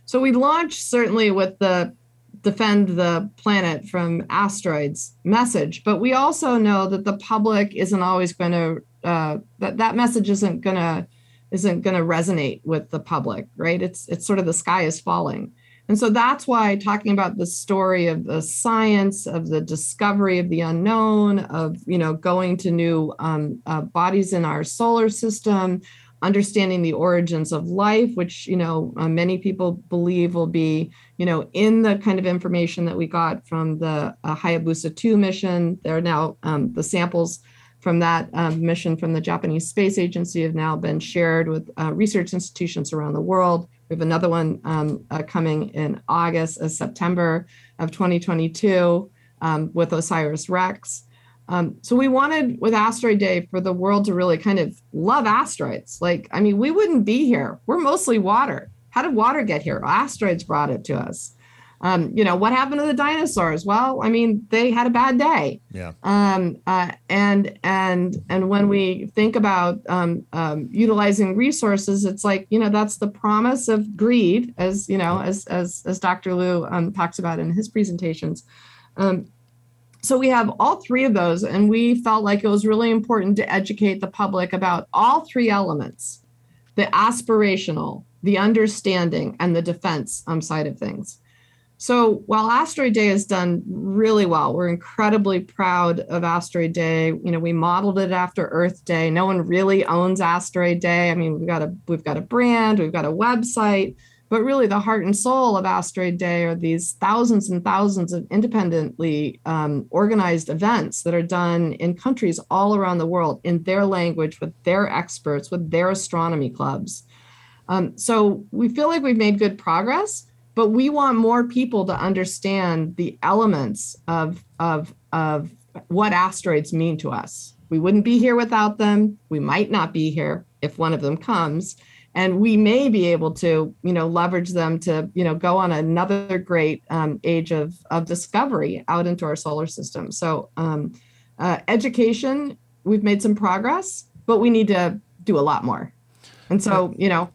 So we launched certainly with the defend the planet from asteroids message but we also know that the public isn't always going to uh, that that message isn't going to isn't going to resonate with the public right? It's it's sort of the sky is falling and so that's why talking about the story of the science of the discovery of the unknown of you know going to new um, uh, bodies in our solar system understanding the origins of life, which you know uh, many people believe will be you know in the kind of information that we got from the uh, Hayabusa 2 mission. There are now um, the samples from that um, mission from the Japanese Space Agency have now been shared with uh, research institutions around the world. We have another one um, uh, coming in August, uh, September of 2022 um, with OSIRIS REx. Um, so we wanted with Asteroid Day for the world to really kind of love asteroids. Like, I mean, we wouldn't be here. We're mostly water. How did water get here? Asteroids brought it to us. Um, you know, what happened to the dinosaurs? Well, I mean, they had a bad day. Yeah. Um, uh, and and and when we think about um, um, utilizing resources, it's like you know that's the promise of greed, as you know, as as as Dr. Lu um, talks about in his presentations. Um, so we have all three of those, and we felt like it was really important to educate the public about all three elements the aspirational, the understanding, and the defense um, side of things. So while Asteroid Day has done really well, we're incredibly proud of Asteroid Day. You know, we modeled it after Earth Day. No one really owns Asteroid Day. I mean, we've got a we've got a brand, we've got a website, but really the heart and soul of Asteroid Day are these thousands and thousands of independently um, organized events that are done in countries all around the world in their language with their experts, with their astronomy clubs. Um, so we feel like we've made good progress, but we want more people to understand the elements of, of, of what asteroids mean to us. We wouldn't be here without them. We might not be here if one of them comes and we may be able to you know leverage them to you know go on another great um, age of of discovery out into our solar system so um, uh, education we've made some progress but we need to do a lot more and so you know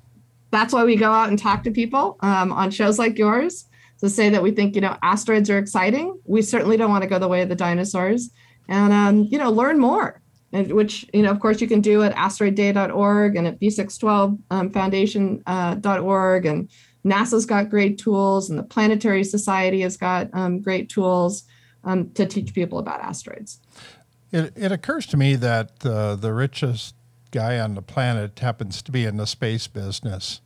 that's why we go out and talk to people um, on shows like yours to say that we think you know asteroids are exciting. We certainly don't want to go the way of the dinosaurs. And um, you know learn more and which you know of course you can do at asteroidday.org and at b612 um, uh, and nasa's got great tools and the planetary society has got um, great tools um, to teach people about asteroids. It, it occurs to me that uh, the richest guy on the planet happens to be in the space business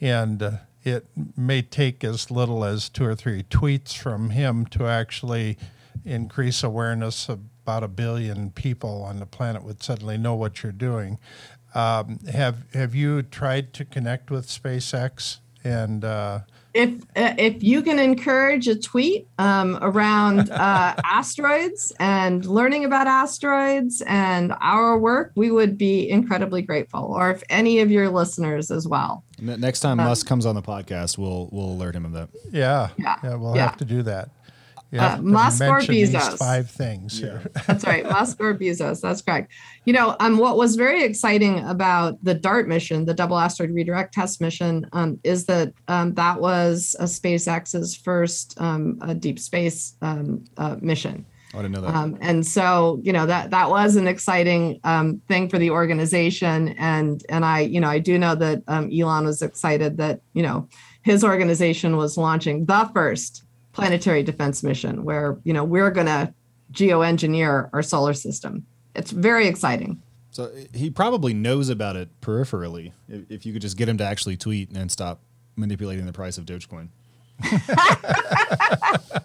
and uh, it may take as little as two or three tweets from him to actually increase awareness about a billion people on the planet would suddenly know what you're doing. Um, have have you tried to connect with SpaceX and? Uh, if uh, if you can encourage a tweet um, around *laughs* uh, asteroids and learning about asteroids and our work, we would be incredibly grateful. Or if any of your listeners as well. Next time um, Musk comes on the podcast, we'll we'll alert him of that. Yeah, yeah, yeah we'll yeah. have to do that. Uh, Musk or Bezos. five things. Yeah. *laughs* That's right, Musk or Bezos. That's correct. You know, um, what was very exciting about the DART mission, the Double Asteroid Redirect Test mission, um, is that um, that was a SpaceX's first um, deep space um, uh, mission. I didn't know that. Um, and so, you know, that that was an exciting um, thing for the organization. And and I, you know, I do know that um, Elon was excited that you know his organization was launching the first planetary defense mission where you know we're going to geoengineer our solar system. It's very exciting. So he probably knows about it peripherally. If, if you could just get him to actually tweet and stop manipulating the price of Dogecoin. *laughs*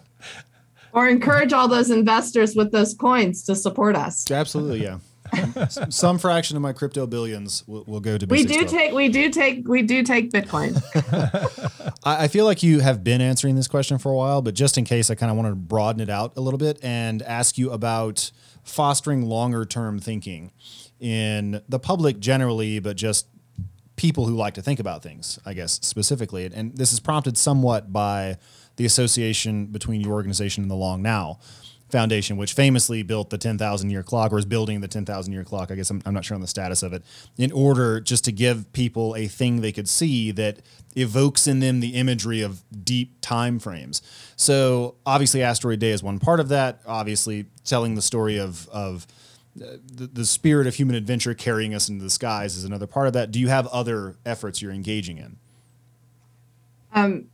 or encourage all those investors with those coins to support us. Absolutely, yeah. *laughs* some fraction of my crypto billions will, will go to. Bitcoin. We do take. We do take. We do take Bitcoin. *laughs* I, I feel like you have been answering this question for a while, but just in case, I kind of want to broaden it out a little bit and ask you about fostering longer term thinking in the public generally, but just people who like to think about things, I guess specifically. And this is prompted somewhat by the association between your organization and the Long Now. Foundation, which famously built the 10,000 year clock or is building the 10,000 year clock. I guess I'm, I'm, not sure on the status of it, in order just to give people a thing they could see that evokes in them the imagery of deep time frames. So obviously, Asteroid Day is one part of that. Obviously, telling the story of, of uh, the, the spirit of human adventure carrying us into the skies is another part of that. Do you have other efforts you're engaging in? Um,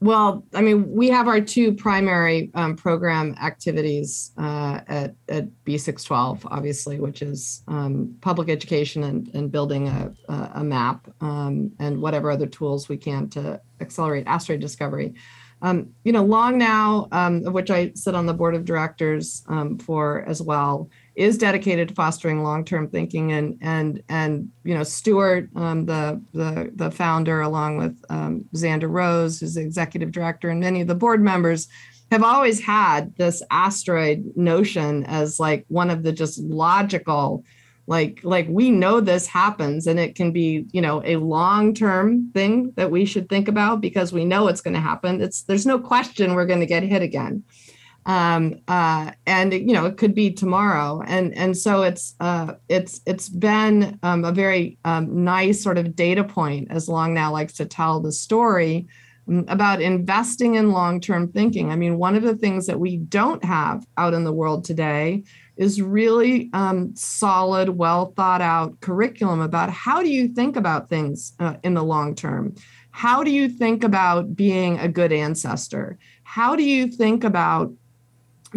well, I mean, we have our two primary um, program activities uh, at, at B612, obviously, which is um, public education and, and building a, a map um, and whatever other tools we can to accelerate asteroid discovery. Um, you know, Long Now, um, of which I sit on the board of directors um, for as well, is dedicated to fostering long-term thinking and and and you know Stewart, um, the the the founder, along with um, Xander Rose, who's the executive director, and many of the board members have always had this asteroid notion as like one of the just logical like like we know this happens and it can be you know a long term thing that we should think about because we know it's going to happen. It's there's no question we're going to get hit again um, uh, and you know it could be tomorrow. And and so it's uh, it's it's been um, a very um, nice sort of data point as long now likes to tell the story um, about investing in long-term thinking. I mean one of the things that we don't have out in the world today is really um, solid well thought out curriculum about how do you think about things uh, in the long term? How do you think about being a good ancestor? How do you think about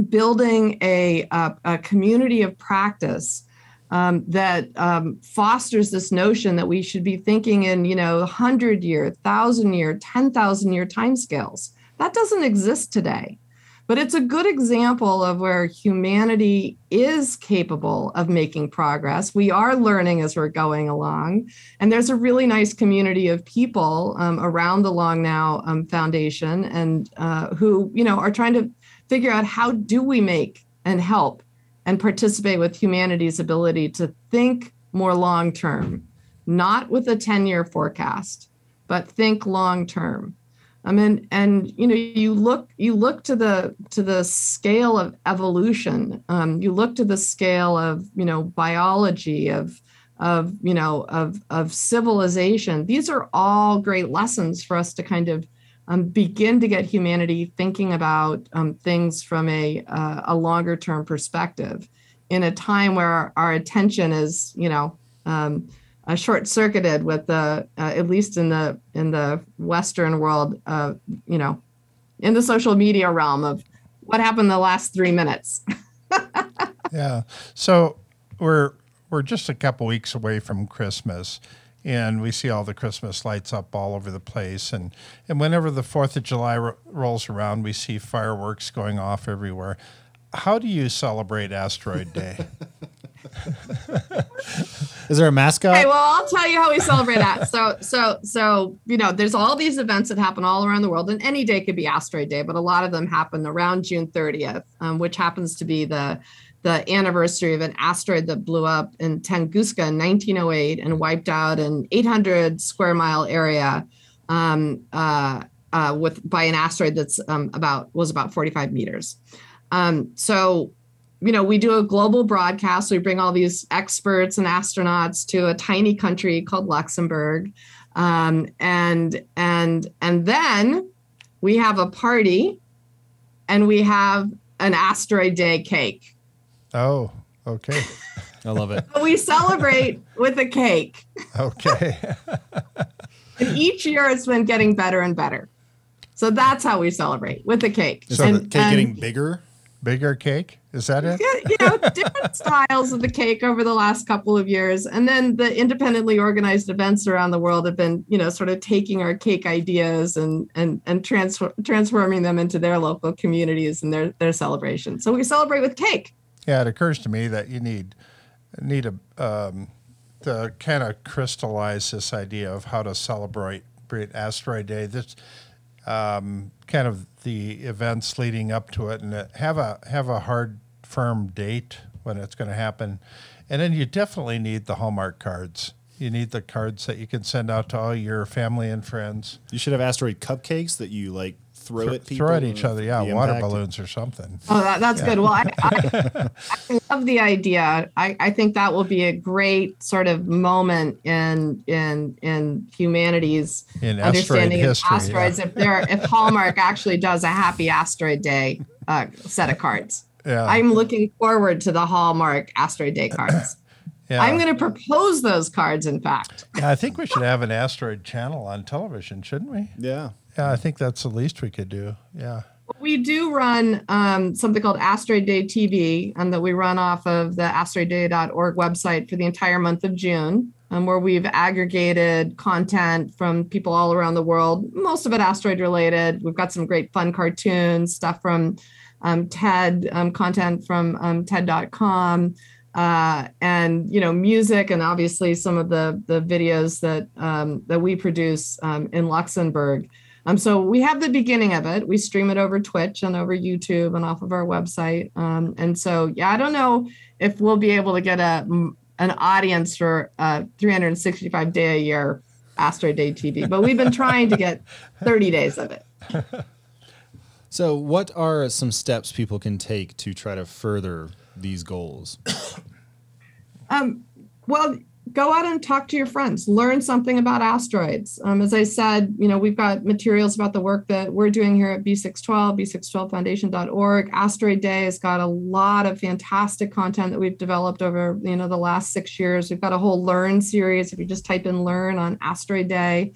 building a, a, a community of practice um, that um, fosters this notion that we should be thinking in, you know, 100 year, 1,000 year, 10,000 year timescales. That doesn't exist today. But it's a good example of where humanity is capable of making progress. We are learning as we're going along. And there's a really nice community of people um, around the Long Now um, Foundation and uh, who, you know, are trying to figure out how do we make and help and participate with humanity's ability to think more long term, not with a 10 year forecast, but think long term. I mean, and you know, you look you look to the to the scale of evolution. Um, you look to the scale of you know biology of of you know of of civilization. These are all great lessons for us to kind of um, begin to get humanity thinking about um, things from a uh, a longer term perspective in a time where our, our attention is you know um, uh, short circuited with the uh, at least in the in the Western world, uh, you know, in the social media realm of what happened the last three minutes. *laughs* yeah. So we're we're just a couple weeks away from Christmas and we see all the Christmas lights up all over the place. And, and whenever the 4th of July ro- rolls around, we see fireworks going off everywhere. How do you celebrate Asteroid *laughs* Day? Is there a mascot? Okay, well, I'll tell you how we celebrate that. So, so, so, you know, there's all these events that happen all around the world, and any day could be Asteroid Day, but a lot of them happen around June 30th, um, which happens to be the the anniversary of an asteroid that blew up in Tunguska in 1908 and wiped out an 800 square mile area um, uh, uh, with by an asteroid that's um, about was about 45 meters. Um, so you know, we do a global broadcast. We bring all these experts and astronauts to a tiny country called Luxembourg, um, and and and then we have a party, and we have an asteroid day cake. Oh, okay. I love it. we celebrate with a cake. Okay. *laughs* *laughs* and each year it's been getting better and better. So that's how we celebrate with a cake. So and, the cake and, getting bigger? Bigger cake? Is that it? You know, different *laughs* styles of the cake over the last couple of years. And then the independently organized events around the world have been, you know, sort of taking our cake ideas and and and transfer, transforming them into their local communities and their their celebration. So we celebrate with cake. Yeah, it occurs to me that you need need a um, to kind of crystallize this idea of how to celebrate Asteroid Day. This um, kind of the events leading up to it, and have a have a hard, firm date when it's going to happen, and then you definitely need the Hallmark cards. You need the cards that you can send out to all your family and friends. You should have asteroid cupcakes that you like throw Th- at people. Throw at each other, yeah, water impact. balloons or something. Oh, that, that's yeah. good. Well, I, I, I, *laughs* love the idea. I, I think that will be a great sort of moment in in in humanity's in understanding history, of asteroids. Yeah. If there, if Hallmark actually does a Happy Asteroid Day uh, set of cards, yeah. I'm looking forward to the Hallmark Asteroid Day cards. *coughs* Yeah. I'm going to propose those cards, in fact. Yeah, I think we should have an asteroid channel on television, shouldn't we? Yeah. Yeah, I think that's the least we could do. Yeah. We do run um, something called Asteroid Day TV, and that we run off of the asteroidday.org website for the entire month of June, um, where we've aggregated content from people all around the world, most of it asteroid related. We've got some great fun cartoons, stuff from um, TED, um, content from um, TED.com. Uh, and you know music and obviously some of the the videos that um, that we produce um, in Luxembourg. Um, so we have the beginning of it. We stream it over Twitch and over YouTube and off of our website. Um, and so, yeah, I don't know if we'll be able to get a an audience for uh, 365 day a year Asteroid Day TV, but we've been trying to get *laughs* 30 days of it. *laughs* So, what are some steps people can take to try to further these goals? Um, well, go out and talk to your friends. Learn something about asteroids. Um, as i said you know we've got materials about the work that we're doing here at b612 b612foundation.org asteroid day has got a lot of fantastic content that we've developed over you know the last six years. We've got a whole learn series. If you just type in learn on asteroid day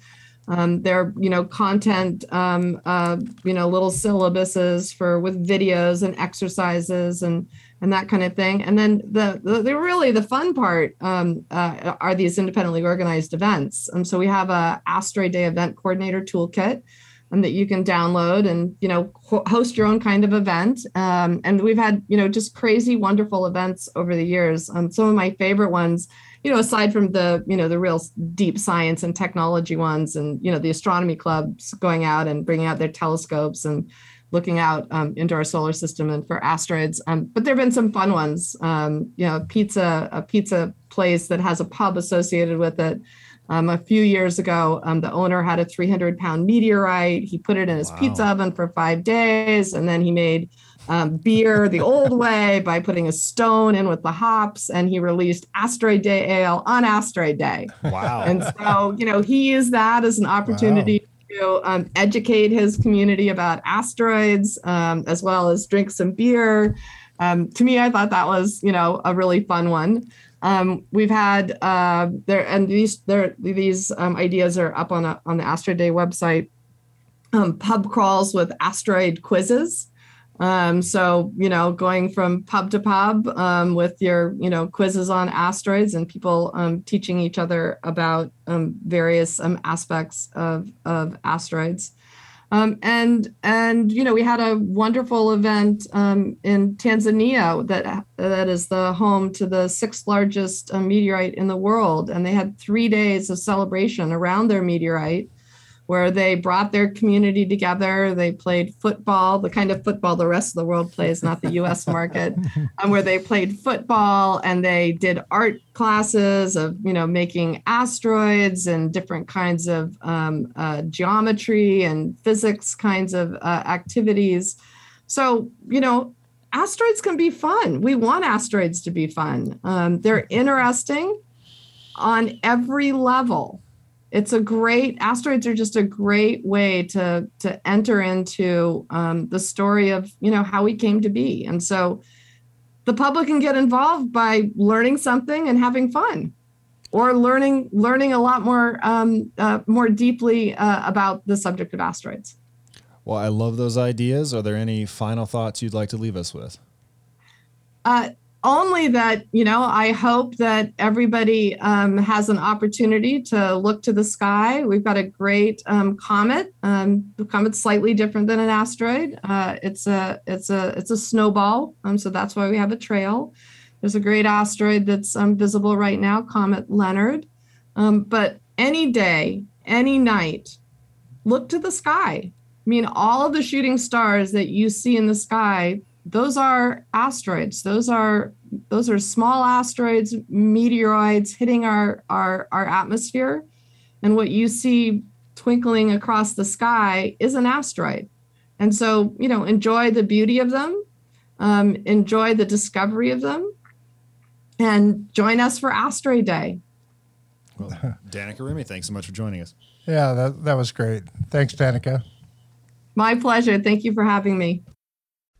um, there are you know content um, uh, you know little syllabuses for with videos and exercises and and that kind of thing. And then the the, the really the fun part um, uh, are these independently organized events. Um, so we have a Asteroid Day event coordinator toolkit um, that you can download and you know host your own kind of event. Um, and we've had you know just crazy wonderful events over the years. Um, some of my favorite ones you know, aside from the, you know, the real deep science and technology ones and, you know, the astronomy clubs going out and bringing out their telescopes and looking out um, into our solar system and for asteroids. Um, but there have been some fun ones. Um, you know, pizza, a pizza place that has a pub associated with it. Um, a few years ago, um, the owner had a 300 pound meteorite. He put it in his wow. pizza oven for five days, and then he made um, beer the old *laughs* way by putting a stone in with the hops, and he released Asteroid Day Ale on Asteroid Day. Wow! And so, you know, he used that as an opportunity. Wow. To um, educate his community about asteroids, um, as well as drink some beer. Um, to me, I thought that was, you know, a really fun one. Um, we've had uh, there, and these there these um, ideas are up on a, on the Asteroid Day website. Um, pub crawls with asteroid quizzes. Um, so, you know, going from pub to pub um, with your, you know, quizzes on asteroids and people um, teaching each other about um, various um, aspects of, of asteroids. Um, and and you know we had a wonderful event in Tanzania that that is the home to the sixth largest meteorite in the world, and they had three days of celebration around their meteorite where they brought their community together. They played football, the kind of football the rest of the world plays, not the US *laughs* market, and where they played football and they did art classes of, you know, making asteroids and different kinds of um, uh, geometry and physics kinds of uh, activities. So, you know, asteroids can be fun. We want asteroids to be fun. Um, they're interesting on every level it's a great asteroids are just a great way to to enter into um, the story of you know how we came to be. And so the public can get involved by learning something and having fun or learning learning a lot more um, uh, more deeply uh, about the subject of asteroids. Well i love those ideas. Are there any final thoughts you'd like to leave us with? Uh, only that you know i hope that everybody um, has an opportunity to look to the sky. We've got a great um, comet um, the comet's slightly different than an asteroid. Uh, it's a it's a it's a snowball um, so that's why we have a trail. There's a great asteroid that's um, visible right now comet leonard. Um, but any day any night look to the sky. I mean all of the shooting stars that you see in the sky those are asteroids. Those are those are small asteroids, meteoroids hitting our our our atmosphere, and what you see twinkling across the sky is an asteroid. And so, you know, enjoy the beauty of them, um, enjoy the discovery of them, and join us for Asteroid Day. Well, *laughs* Danica Remy, thanks so much for joining us. Yeah, that, that was great. Thanks, Danica. My pleasure. Thank you for having me.